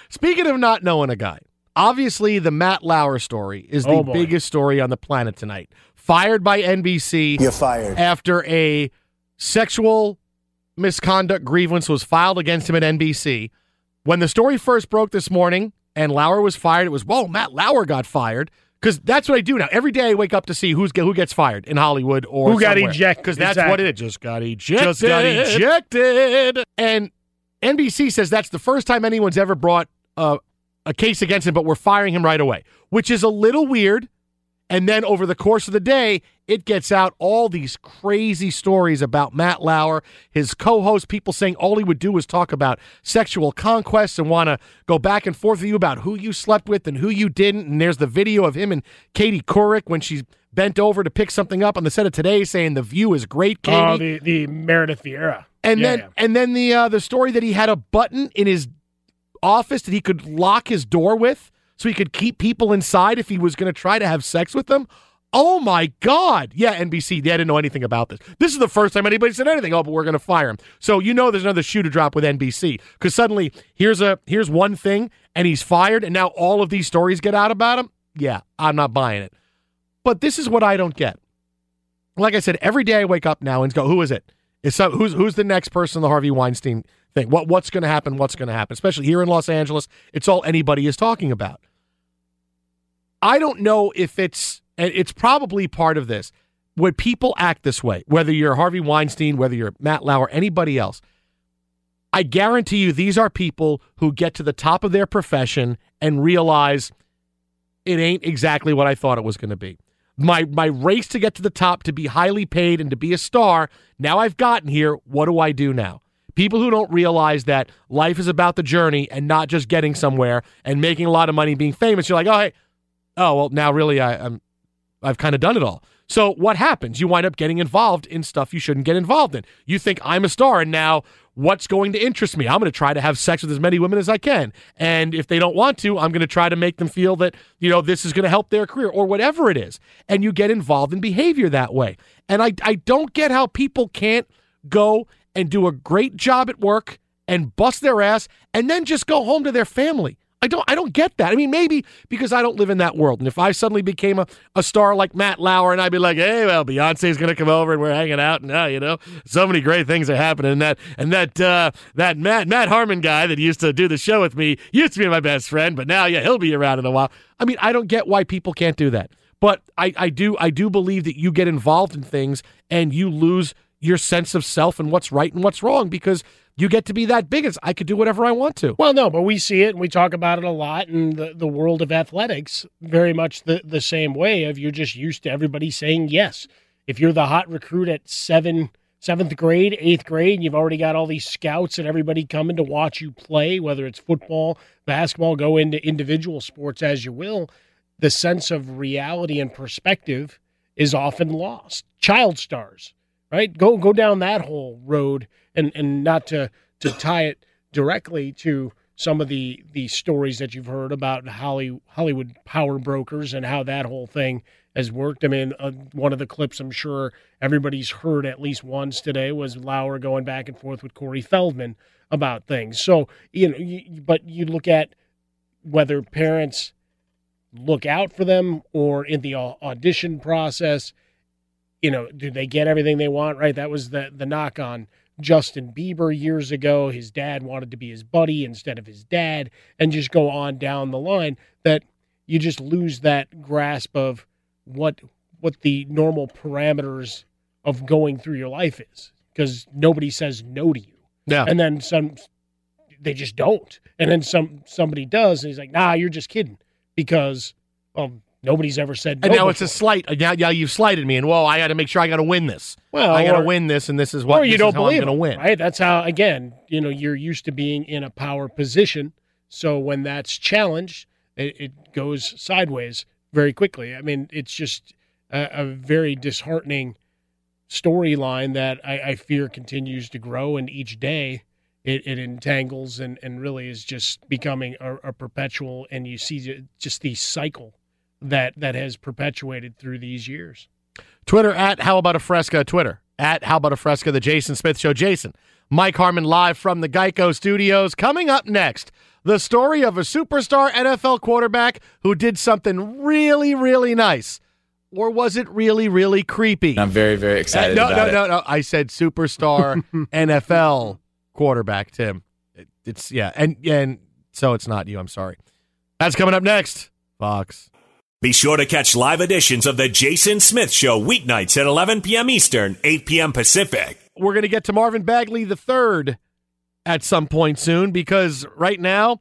Speaking of not knowing a guy, obviously the Matt Lauer story is the Oh, biggest story on the planet tonight. Fired by NBC. You're fired. after a sexual misconduct grievance was filed against him at NBC. When the story first broke this morning and Lauer was fired, it was, whoa, Matt Lauer got fired. Because that's what I do now. Every day I wake up to see who's who gets fired in Hollywood or Who got ejected, Because that's what exactly. it is. Just got ejected. Just got ejected. And NBC says that's the first time anyone's ever brought uh, a case against him, but we're firing him right away, which is a little weird. And then over the course of the day, it gets out all these crazy stories about Matt Lauer, his co host, people saying all he would do was talk about sexual conquests and want to go back and forth with you about who you slept with and who you didn't. And there's the video of him and Katie Couric when she's bent over to pick something up on the set of Today saying the view is great, Katie. Oh, the, the Meredith Vieira. And Yeah, then yeah. and then the uh, the story that he had a button in his office that he could lock his door with so he could keep people inside if he was going to try to have sex with them. Oh my God. Yeah, NBC, they didn't know anything about this. This is the first time anybody said anything. Oh, but we're going to fire him. So you know there's another shoe to drop with NBC because suddenly here's a here's one thing and he's fired and now all of these stories get out about him. Yeah, I'm not buying it. But this is what I don't get. Like I said, every day I wake up now and go, who is it? Is some, who's who's the next person in the Harvey Weinstein thing? What what's going to happen? What's going to happen? Especially here in Los Angeles, it's all anybody is talking about. I don't know if it's it's probably part of this. When people act this way, whether you're Harvey Weinstein, whether you're Matt Lauer, anybody else, I guarantee you these are people who get to the top of their profession and realize it ain't exactly what I thought it was going to be. My my race to get to the top, to be highly paid and to be a star, now I've gotten here, what do I do now? People who don't realize that life is about the journey and not just getting somewhere and making a lot of money being famous, you're like, "Oh, hey, oh well, now really I, I'm I've kind of done it all. So what happens? You wind up getting involved in stuff you shouldn't get involved in. You think I'm a star, and now what's going to interest me? I'm going to try to have sex with as many women as I can, and if they don't want to, I'm going to try to make them feel that you know this is going to help their career or whatever it is. And you get involved in behavior that way. And I I don't get how people can't go and do a great job at work and bust their ass and then just go home to their family. I don't I don't get that. I mean, maybe because I don't live in that world. And if I suddenly became a, a star like Matt Lauer and I'd be like, hey, well, Beyonce's gonna come over and we're hanging out and uh, you know, so many great things are happening. And that and that uh, that Matt Matt Harmon guy that used to do the show with me used to be my best friend, but now yeah, he'll be around in a while. I mean, I don't get why people can't do that. But I, I do I do believe that you get involved in things and you lose your sense of self and what's right and what's wrong because you get to be that big as I could do whatever I want to. Well, no, but we see it and we talk about it a lot in the, the world of athletics, very much the, the same way of you're just used to everybody saying yes. If you're the hot recruit at seven seventh grade, eighth grade, and you've already got all these scouts and everybody coming to watch you play, whether it's football, basketball, go into individual sports as you will, the sense of reality and perspective is often lost. Child stars, right? Go go down that whole road and and not to to tie it directly to some of the the stories that you've heard about Holly, Hollywood power brokers and how that whole thing has worked. I mean, uh, one of the clips I'm sure everybody's heard at least once today was Lauer going back and forth with Corey Feldman about things. So you know, you, but you look at whether parents look out for them or in the audition process. You know, do they get everything they want? Right. That was the the knock on Justin Bieber years ago. His dad wanted to be his buddy instead of his dad, and just go on down the line. That you just lose that grasp of what what the normal parameters of going through your life is, because nobody says no to you. Yeah, and then some they just don't, and then some somebody does, and he's like, "Nah, you're just kidding," because um, Nobody's ever said no. And now before. it's a slight. Uh, now, now you've slighted me, and whoa, I got to make sure I got to win this. Well, I got to win this, and this is what or you don't believe I'm going to win. right? That's how again, you know, you're used to being in a power position, so when that's challenged, it, it goes sideways very quickly. I mean, it's just a, a very disheartening storyline that I, I fear continues to grow, and each day it, it entangles and, and really is just becoming a, a perpetual. And you see just the cycle that that has perpetuated through these years. Twitter at How About a Fresca. Twitter at How About a Fresca, the Jason Smith Show. Jason, Mike Harmon live from the Geico Studios. Coming up next, the story of a superstar NFL quarterback who did something really, really nice. Or was it really, really creepy? I'm very, very excited Uh, no, about no, it. no, no. I said superstar (laughs) NFL quarterback, Tim. It- it's yeah, and and so it's not you. I'm sorry. That's coming up next. Fox. Be sure to catch live editions of The Jason Smith Show weeknights at 11 p.m. Eastern, 8 p.m. Pacific. we're going to get to Marvin Bagley third at some point soon because right now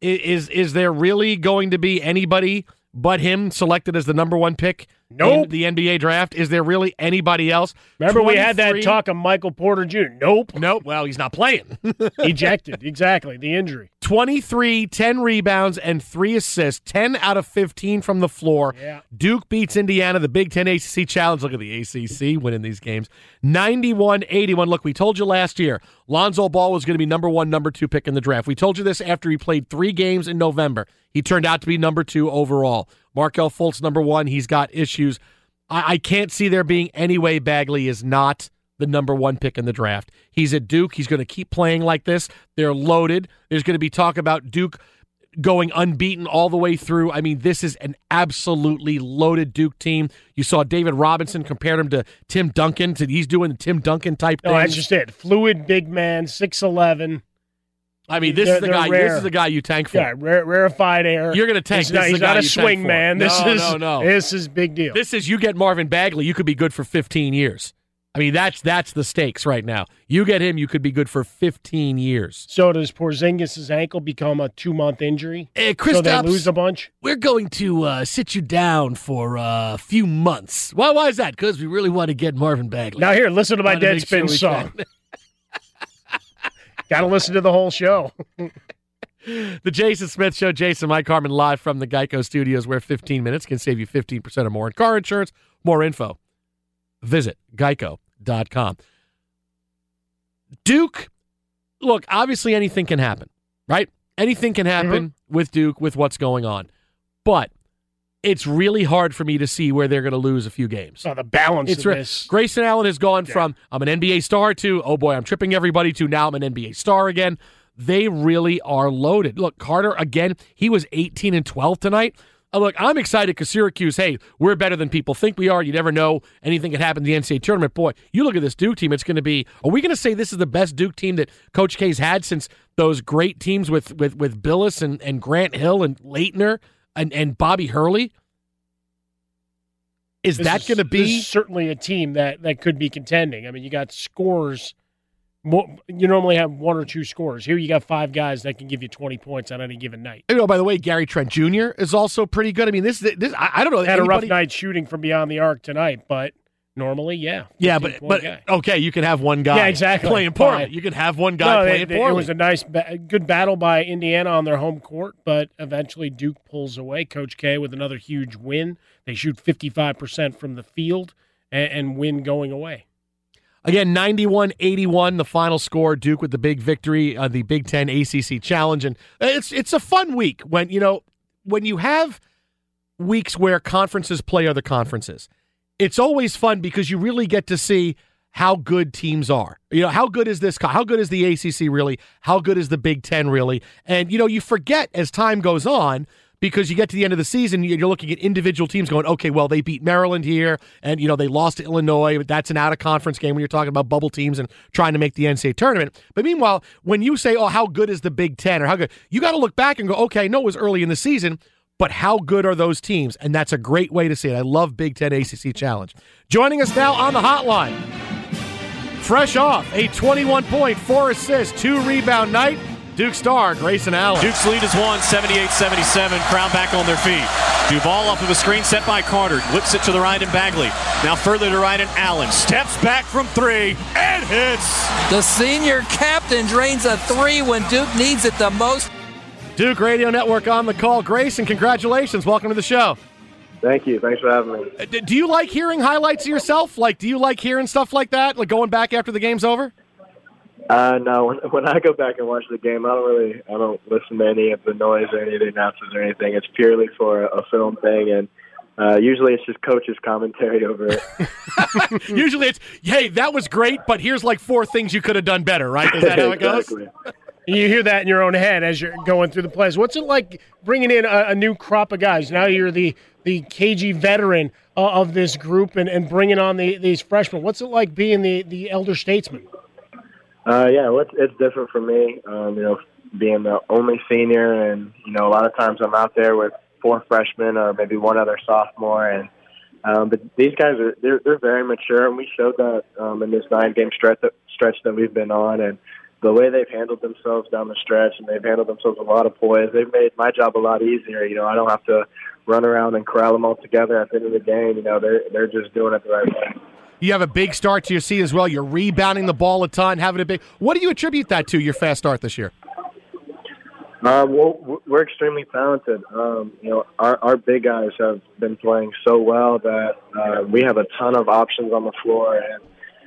is is there really going to be anybody but him selected as the number one pick Nope. the NBA draft? Is there really anybody else? Remember, we had that talk of Michael Porter Jr. Nope. Nope. Well, he's not playing. (laughs) Ejected. Exactly. The injury. 23, 10 rebounds, and three assists, 10 out of 15 from the floor. Yeah. Duke beats Indiana, the Big Ten ACC Challenge. Look at the ACC winning these games. 91 81. Look, we told you last year Lonzo Ball was going to be number one, number two pick in the draft. We told you this after he played three games in November. He turned out to be number two overall. Markelle Fultz, number one. He's got issues. I, I can't see there being any way Bagley is not the number one pick in the draft. He's at Duke. He's going to keep playing like this. They're loaded. There's going to be talk about Duke going unbeaten all the way through. I mean, this is an absolutely loaded Duke team. You saw David Robinson compared him to Tim Duncan. To he's doing the Tim Duncan type No, thing. that's just it. Fluid big man, six eleven. I mean, this They're- is the guy. rare. This is the guy you tank for. Yeah, rare, rarefied air. You're going to tank. He's This not, is he's not a swing man. This no, is no, no. this is big deal. This is you get Marvin Bagley, you could be good for 15 years. I mean, that's that's the stakes right now. You get him, you could be good for 15 years. so does Porzingis' ankle become a two month injury? Hey, so they lose a bunch. We're going to uh, sit you down for uh, a few months. Why? Why is that? Because we really want to get Marvin Bagley. Now here, listen to my Deadspin sure song. (laughs) Got to listen to the whole show. (laughs) The Jason Smith Show. Jason Mike Harmon live from the Geico Studios, where 15 minutes can save you 15% or more in car insurance. More info. Visit geico.com. Duke, look, obviously anything can happen, right? Anything can mm-hmm. happen with Duke with what's going on. But it's really hard for me to see where they're going to lose a few games. So the balance It's re- this. Grayson Allen has gone from I'm an NBA star to oh boy, I'm tripping everybody to now I'm an NBA star again. They really are loaded. Look, Carter again, he was 18 and 12 tonight. Uh, look, I'm excited because Syracuse, hey, we're better than people think we are. You never know anything could happen in the NCAA tournament. Boy, you look at this Duke team, it's going to be. Are we going to say this is the best Duke team that Coach K's had since those great teams with with with Bilas and, and Grant Hill and Laettner and, and Bobby Hurley? Is This that going to this be is certainly a team that that could be contending? I mean, you got scores. More, you normally have one or two scores. Here, you got five guys that can give you twenty points on any given night. You know, by the way, Gary Trent Jr. is also pretty good. I mean, this this I, I don't know. Had a rough night shooting from beyond the arc tonight, but normally, yeah, Yeah, but but guy. okay, you can have one guy. Yeah, exactly. Playing poorly, you can have one guy No, playing they- poorly. It was a nice, good battle by Indiana on their home court, but eventually Duke pulls away. Coach K with another huge win. They shoot fifty five percent from the field and, and win going away. Again, 91-81, the final score. Duke with the big victory, uh, the Big Ten ACC Challenge, and it's it's a fun week when you know when you have weeks where conferences play other conferences. It's always fun because you really get to see how good teams are. You know, how good is this? How good is the ACC really? How good is the Big Ten really? And you know, you forget as time goes on because you get to the end of the season, you- you're looking at individual teams going, okay, well, they beat Maryland here, and you know they lost to Illinois, but that's an out of conference game when you're talking about bubble teams and trying to make the NCAA tournament. But meanwhile, when you say, oh, how good is the Big Ten or how good, you got to look back and go, okay, no, it was early in the season. But how good are those teams? And that's a great way to see it. I love Big Ten ACC Challenge. Joining us now on the hotline, fresh off a 21 point, four assist, two rebound night, Duke star Grayson Allen. Duke's lead is one, 78-77. Crown back on their feet. Duval off of a screen set by Carter. Whips it to the right in Bagley. Now further to right in Allen. Steps back from three and hits. The senior captain drains a three when Duke needs it the most. Duke Radio Network on the call. Grayson, congratulations. Welcome to the show. Thank you. Thanks for having me. Uh, Do you like hearing highlights of yourself? Like, do you like hearing stuff like that? Like going back after the game's over? Uh, no, when, when I go back and watch the game, I don't really, I don't listen to any of the noise or any of the announcers or anything. It's purely for a, a film thing, and uh, usually it's just coach's commentary over it. (laughs) (laughs) Usually it's, hey, that was great, but here's like four things you could have done better, right? Is that how it goes? Exactly. You hear that in your own head as you're going through the plays. What's it like bringing in a, a new crop of guys? Now you're the the KG veteran uh, of this group and, and bringing on the, these freshmen. What's it like being the, the elder statesman? Uh, yeah, well, it's, it's different for me. Um, you know, being the only senior, and you know, a lot of times I'm out there with four freshmen or maybe one other sophomore, and um, but these guys are they're they're very mature, and we showed that um, in this nine game stretch that, stretch that we've been on, and the way they've handled themselves down the stretch, and they've handled themselves a lot of poise. They've made my job a lot easier. You know, I don't have to run around and corral them all together at the end of the game. You know, they're they're just doing it the right way. You have a big start to your season as well. You're rebounding the ball a ton, having a big. What do you attribute that to? Your fast start this year. Um, well, we're extremely talented. Um, you know, our, our big guys have been playing so well that uh, we have a ton of options on the floor, and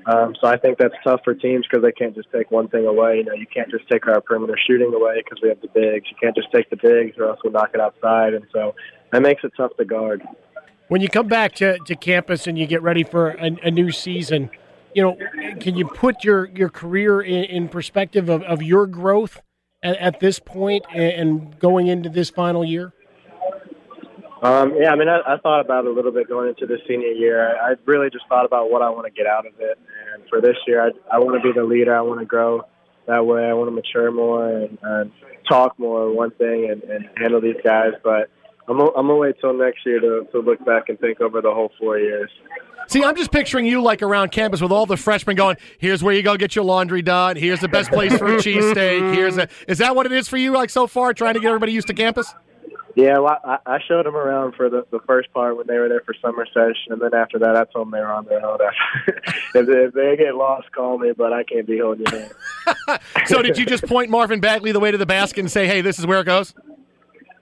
um, so I think that's tough for teams because they can't just take one thing away. You know, you can't just take our perimeter shooting away because we have the bigs. You can't just take the bigs, or else we'll knock it outside, and so that makes it tough to guard. When you come back to, to campus and you get ready for a, a new season, you know, can you put your, your career in, in perspective of, of your growth at, at this point and, going into this final year? Um, yeah, I mean, I, I thought about it a little bit going into the senior year. I, I really just thought about what I want to get out of it. And for this year, I, I want to be the leader. I want to grow that way. I want to mature more and, and talk more, one thing, and, and handle these guys. But I'm, gonna- I'm to wait till next year to, to look back and think over the whole four years. See, I'm just picturing you like around campus with all the freshmen going, here's where you go get your laundry done. Here's the best place for a cheesesteak. Here's a, is that what it is for you like so far, trying to get everybody used to campus? Yeah, well, I, I showed them around for the, the first part when they were there for summer session, and then after that, I told them they were on their own. (laughs) if, they, if they get lost, call me, but I can't be holding your hand. (laughs) so did you just point Marvin Bagley the way to the basket and say, "Hey, this is where it goes"?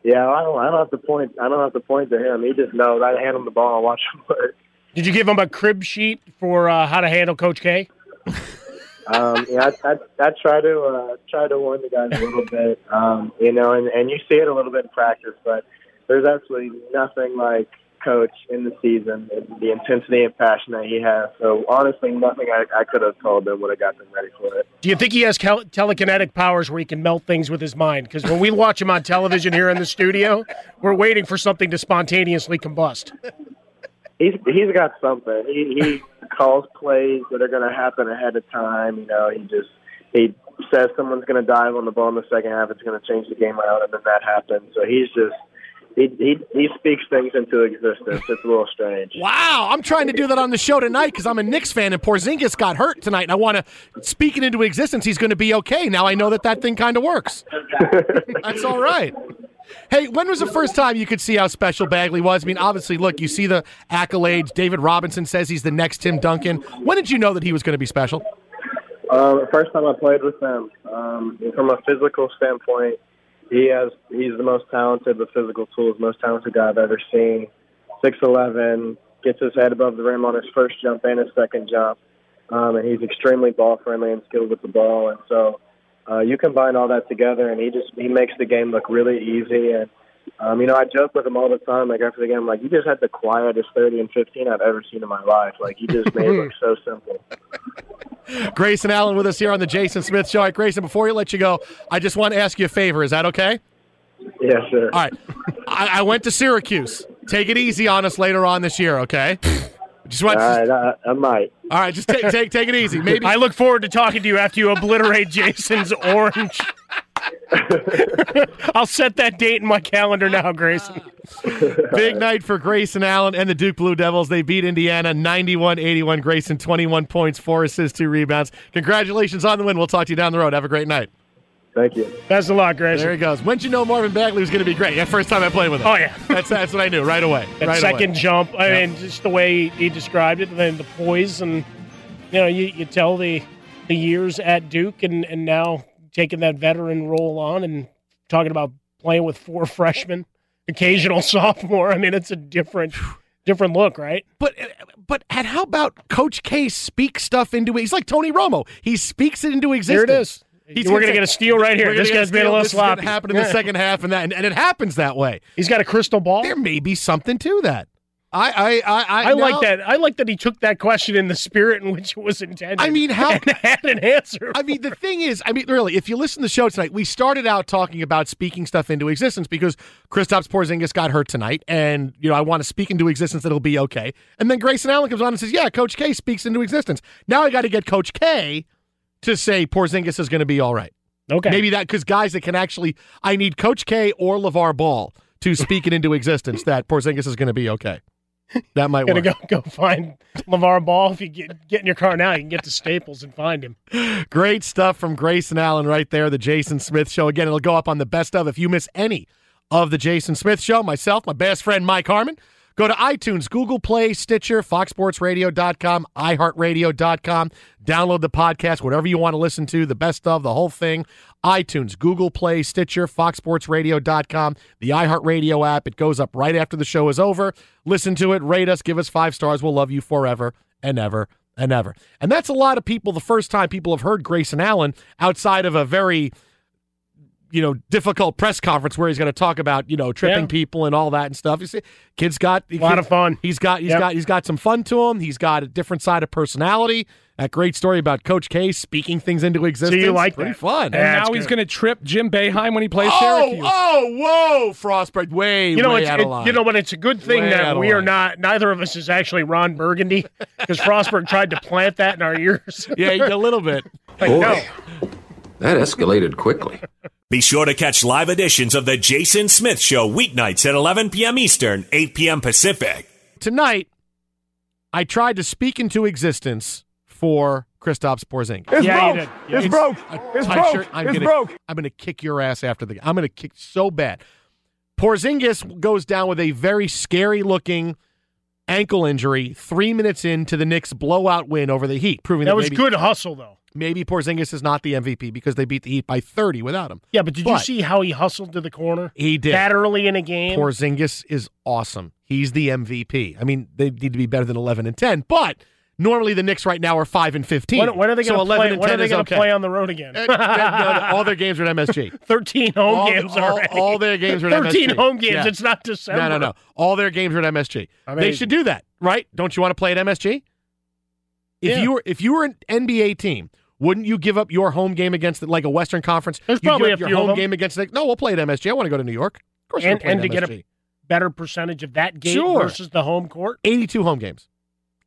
Yeah, I don't. I don't have to point. I don't have to point to him. He just knows. I hand him the ball and watch him work. Did you give him a crib sheet for uh, how to handle Coach K? (laughs) Um, yeah, I, I, I try to uh, try to warn the guys a little bit. Um, you know, and, and you see it a little bit in practice, but there's absolutely nothing like coach in the season and the intensity and passion that he has. So honestly, nothing I, I could have told them would have got them ready for it. Do you think he has cal- telekinetic powers where he can melt things with his mind? Because when we watch him on television here in the studio, we're waiting for something to spontaneously combust. He's he's got something. He he calls plays that are going to happen ahead of time. You know, he just he says someone's going to dive on the ball in the second half. It's going to change the game around, and then that happens. So he's just he he he speaks things into existence. It's a little strange. Wow, I'm trying to do that on the show tonight because I'm a Knicks fan and Porzingis got hurt tonight, and I want to speak it into existence. He's going to be okay. Now I know that that thing kind of works. (laughs) That's all right. Hey, when was the first time you could see how special Bagley was? I mean, obviously, look, you see the accolades. David Robinson says he's the next Tim Duncan. When did you know that he was going to be special? Um, the first time I played with him, um, from a physical standpoint, he has he's the most talented with physical tools, most talented guy I've ever seen. Six eleven, gets his head above the rim on his first jump and his second jump, um, and he's extremely ball friendly and skilled with the ball. And so uh, you combine all that together, and he just he makes the game look really easy. And um, you know, I joke with him all the time. Like after the game, I'm like, you just had the quietest thirty and fifteen I've ever seen in my life. Like you just made it look (laughs) so simple. Grayson Allen with us here on the Jason Smith Show. All right, Grayson, before we let you go, I just want to ask you a favor. Is that okay? Yes, sir. All right. I, I went to Syracuse. Take it easy on us later on this year, okay? Just want All right, I, I might. All right, just take take take it easy. Maybe (laughs) I look forward to talking to you after you obliterate Jason's orange. (laughs) I'll set that date in my calendar now, Grayson. (laughs) Big night for Grayson Allen and the Duke Blue Devils. They beat Indiana 91 81. Grayson, 21 points, four assists, two rebounds. Congratulations on the win. We'll talk to you down the road. Have a great night. Thank you. Best of luck, Grayson. There he goes. When'd you know Marvin Bagley was going to be great? Yeah, first time I played with him. Oh, yeah. (laughs) That's, that's what I knew right away. That right second away. jump, I Yep. mean, just the way he described it, and then the poise, and you know, you, you tell the the years at Duke, and and now taking that veteran role on, and talking about playing with four freshmen, occasional (laughs) sophomore. I mean, it's a different different look, right? But but and how about Coach K speak stuff into it? He's like Tony Romo. He speaks it into existence. Here it is. He's We're gonna gonna get a steal right here. This guy's been a little This sloppy." happen in the (laughs) second half, and that and, and it happens that way. He's got a crystal ball. There may be something to that. I I I I, I like that. I like that he took that question in the spirit in which it was intended. I mean, how (laughs) and had an answer. I mean, the thing is, I mean, really, if you listen to the show tonight, we started out talking about speaking stuff into existence because Kristaps Porzingis got hurt tonight, and you know, I want to speak into existence that it'll be okay. And then Grayson Allen comes on and says, "Yeah, Coach K speaks into existence." Now I got to get Coach K to say Porzingis is going to be all right. Okay, maybe that because guys that can actually, I need Coach K or LeVar Ball to speak it into existence that Porzingis is going to be okay. That might work. go go find LeVar Ball. If you get get in your car now, you can get to Staples and find him. Great stuff from Grayson Allen right there, the Jason Smith Show. Again, it'll go up on the best of. If you miss any of the Jason Smith Show, myself, my best friend Mike Harmon, go to iTunes, Google Play, Stitcher, FoxSportsRadio.com, iHeartRadio.com. Download the podcast, whatever you want to listen to, the best of, the whole thing. iTunes, Google Play, Stitcher, FoxSportsRadio.com, the iHeartRadio app. It goes up right after the show is over. Listen to it, rate us, give us five stars. We'll love you forever and ever and ever. And that's a lot of people, the first time people have heard Grayson Allen outside of a very, you know, difficult press conference where he's going to talk about, you know, tripping Yeah. people and all that and stuff. You see, kid's got A lot of fun. He's got he's Yep. got he's got some fun to him. He's got a different side of personality. That great story about Coach K speaking things into existence. you like Pretty that? fun. And Yeah, now he's going to trip Jim Boeheim when he plays oh, Syracuse. oh, whoa, Frostbite, way, You know, way it's, out it, of line. you know, but it's a good thing Way that of we are line. not. Neither of us is actually Ron Burgundy because (laughs) Frostberg tried to plant that in our ears. yeah, a little bit. Like, no. That escalated quickly. (laughs) Be sure to catch live editions of The Jason Smith Show weeknights at 11 p.m. Eastern, 8 p.m. Pacific. Tonight, I tried to speak into existence for Kristaps Porzingis. It's Yeah, you broke. did. It's broke. It's broke. shirt. I'm it's gonna, broke. I'm gonna kick your ass after the. I'm gonna kick so bad. Porzingis goes down with a very scary looking ankle injury three minutes into the Knicks' blowout win over the Heat, proving that, That was maybe, good hustle, though. Maybe Porzingis is not the MVP because they beat the Heat by 30 without him. Yeah, but did you see how he hustled to the corner? He did. That early in a game? Porzingis is awesome. He's the MVP. I mean, they need to be better than 11 and 10, but normally the Knicks right now are 5 and 15. When, when are they going to 11 play? When 10 are they okay. to play on the road again? Uh, no, no, all their games are at MSG. (laughs) Thirteen home all, games all, already. all their games are at Thirteen MSG. home games. Yeah. It's not December. No, no, no. All their games are at MSG. They should do that, right? Don't you want to play at MSG? If Yeah. you were if you were an NBA team, wouldn't you give up your home game against like a Western Conference? There's You'd probably give up a your few home game against like, no, we'll play at MSG. I want to go to New York. Of course, and and to get MSG. a better percentage of that game Sure. versus the home court. 82 home games.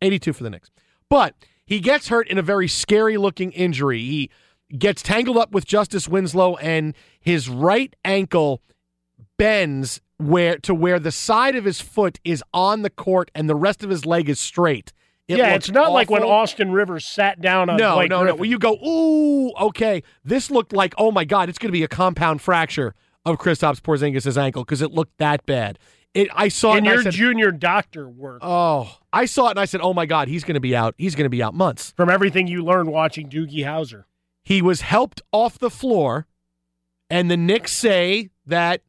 82 for the Knicks. But he gets hurt in a very scary looking injury. He gets tangled up with Justice Winslow and his right ankle bends where to where the side of his foot is on the court and the rest of his leg is straight. It yeah, it's not like when. Austin Rivers sat down on No, Blake no, no. Griffin. Where you go, ooh, okay. This looked like, oh my God, it's going to be a compound fracture of Kristaps Porzingis' ankle because it looked that bad. It, I saw it in and I your said, junior doctor work. Oh, I saw it and I said, "Oh my God, he's going to be out. He's going to be out months." From everything you learned watching Doogie Howser, he was helped off the floor, and the Knicks say that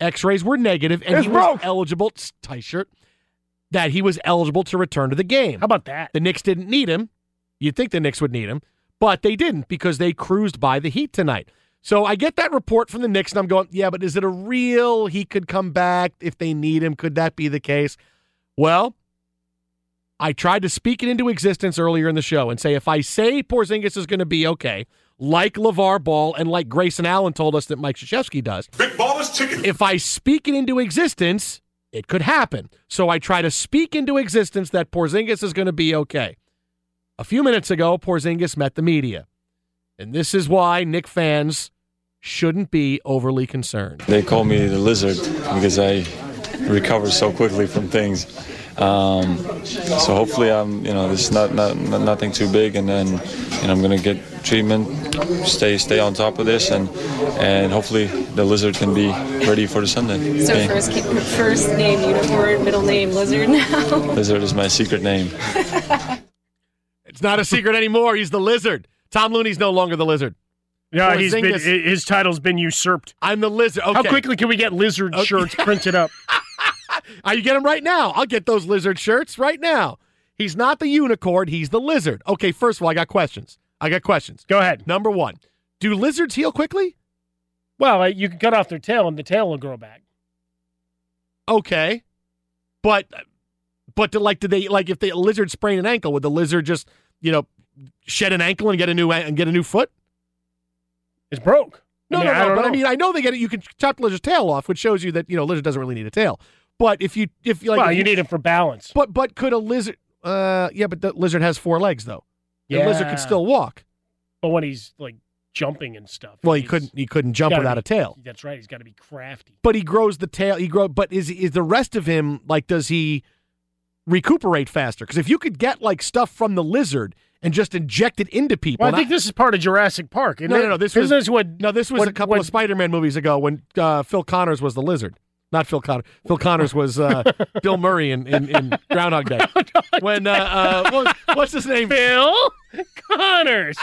X-rays were negative, and It's he was eligible. Tight shirt. That he was eligible to return to the game. How about that? The Knicks didn't need him. You'd think the Knicks would need him, but they didn't because they cruised by the Heat tonight. So I get that report from the Knicks, and I'm going, yeah, but is it a real he could come back if they need him? Could that be the case? Well, I tried to speak it into existence earlier in the show and say if I say Porzingis is going to be okay, like LeVar Ball and like Grayson Allen told us that Mike Krzyzewski does, Big ball is chicken. if I speak it into existence, it could happen. So I try to speak into existence that Porzingis is going to be okay. A few minutes ago, Porzingis met the media. And this is why Knick fans shouldn't be overly concerned. They call me the lizard because I recover so quickly from things. Um, so hopefully, I'm you know this is not, not, not nothing too big, and then you know I'm gonna get treatment, stay stay on top of this, and and hopefully the lizard can be ready for the Sunday. So game. first, first name unicorn, middle name lizard now. (laughs) Lizard is my secret name. (laughs) It's not a secret anymore. He's the lizard. Tom Looney's no longer the lizard. yeah, he's been, his title's been usurped. I'm the lizard. Okay. How quickly can we get lizard Okay. shirts printed up? (laughs) Uh, you get him right now. I'll get those lizard shirts right now. He's not the unicorn. He's the lizard. Okay, first of all, I got questions. I got questions. Go ahead. Number one, do lizards heal quickly? Well, you can cut off their tail and the tail will grow back. Okay, but but do, like, do they like if the lizard sprain an ankle, would the lizard just you know shed an ankle and get a new and get a new foot? It's broke. No, I mean, no, no. But I mean, I know they get it. You can chop the lizard's tail off, which shows you that you know lizard doesn't really need a tail. But if you if you like, well, if you need it for balance. But but could a lizard? Uh, yeah, but the lizard has four legs though. The lizard Yeah. can still walk. But when he's like jumping and stuff, Well, he couldn't. He couldn't jump without be- a tail. That's right. He's got to be crafty. But he grows the tail. He grow. But is is the rest of him like? Does he recuperate faster? Because if you could get like stuff from the lizard and just inject it into people, Well, I think this is part of Jurassic Park. No, no, no. This was this what no. This was what- a couple what- of Spider-Man movies ago when uh, Phil Connors was the lizard. Not Phil Connors. Phil Connors was uh, Bill Murray in, in, in Groundhog Day. (laughs) When uh, uh, what, what's his name? Phil Connors,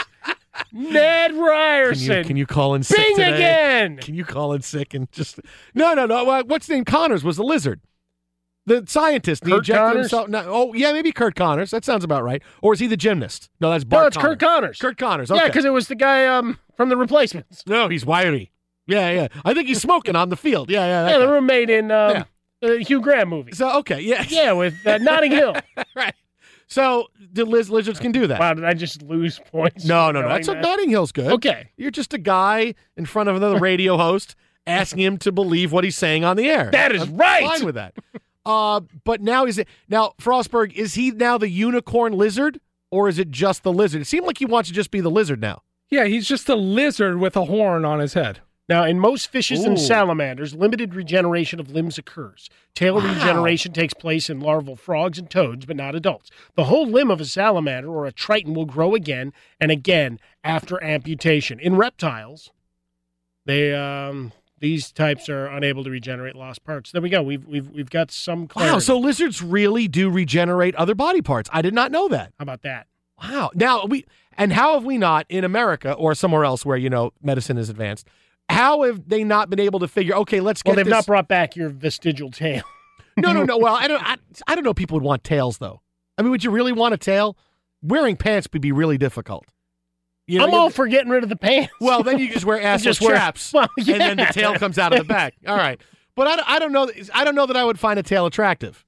Ned Can Ryerson. you, can you call in sick Bing today? again. Can you call in sick and just no, no, no? What's his name? Connors was the lizard, the scientist. Kurt Connors? himself. No, oh, yeah, maybe Kurt Connors. That sounds about right. Or is he the gymnast? No, that's Bart. No, it's Kurt Connors. Kurt Connors. Yeah, Okay. because it was the guy um, from the Replacements. no, he's wiry. Yeah, yeah. I think he's smoking on the field. Yeah, yeah. that Yeah, the guy. roommate in um, the Hugh Grant movie. So okay, yeah, Yeah, with uh, Notting Hill. (laughs) right. So the liz- lizards can do that. Wow, did I just lose points? No, no, no. knowing That's that? Notting Hill's good. Okay. You're just a guy in front of another radio host asking him to believe what he's saying on the air. That is I'm right. Fine with that. Uh, but now is it now Frostberg? Is he now the unicorn lizard, or is it just the lizard? It seemed like he wants to just be the lizard now. Yeah, he's just a lizard with a horn on his head. Now, in most fishes Ooh. and salamanders, limited regeneration of limbs occurs. Tail Wow. regeneration takes place in larval frogs and toads, but not adults. The whole limb of a salamander or a triton will grow again and again after amputation. In reptiles, they um, These types are unable to regenerate lost parts. There we go. We've we've we've got some clarity. Wow, so lizards really do regenerate other body parts. I did not know that. How about that? Wow. Now we and how have we not in America or somewhere else where you know medicine is advanced? How have they not been able to figure? Okay, let's get. Well, they've this- not brought back your vestigial tail. No, no, no. Well, I don't. I, I don't know. People would want tails though. I mean, would you really want a tail? Wearing pants would be really difficult. You know, I'm all for getting rid of the pants. Well, then you just wear (laughs) assless Just wear- chaps, (laughs) Well, and then the tail comes out of the back. All right, but I, don't- I don't know. I don't know that I would find a tail attractive.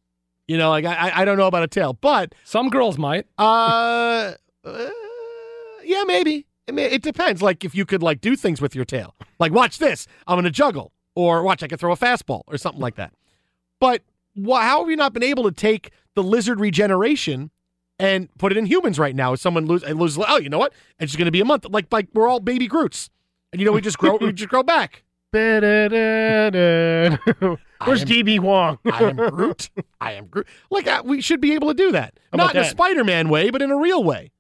You know, like I, I- I don't know about a tail, but some girls might. Uh, (laughs) uh yeah, maybe. It, may, it depends. Like if you could like do things with your tail, like watch this, I'm gonna juggle, or watch I can throw a fastball or something like that. But wh- how have you not been able to take the lizard regeneration? And put it in humans right now. If someone lose, and loses, oh, you know what? It's just going to be a month. Like, like we're all baby Groots, and you know we just grow, we just grow back. (laughs) Where's DB Wong? I am Groot. I am Groot. Like uh, we should be able to do that, How not in a? Spider-Man way, but in a real way.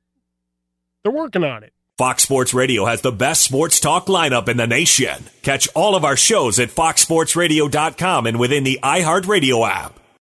They're working on it. Fox Sports Radio has the best sports talk lineup in the nation. Catch all of our shows at foxsportsradio.com and within the iHeartRadio app.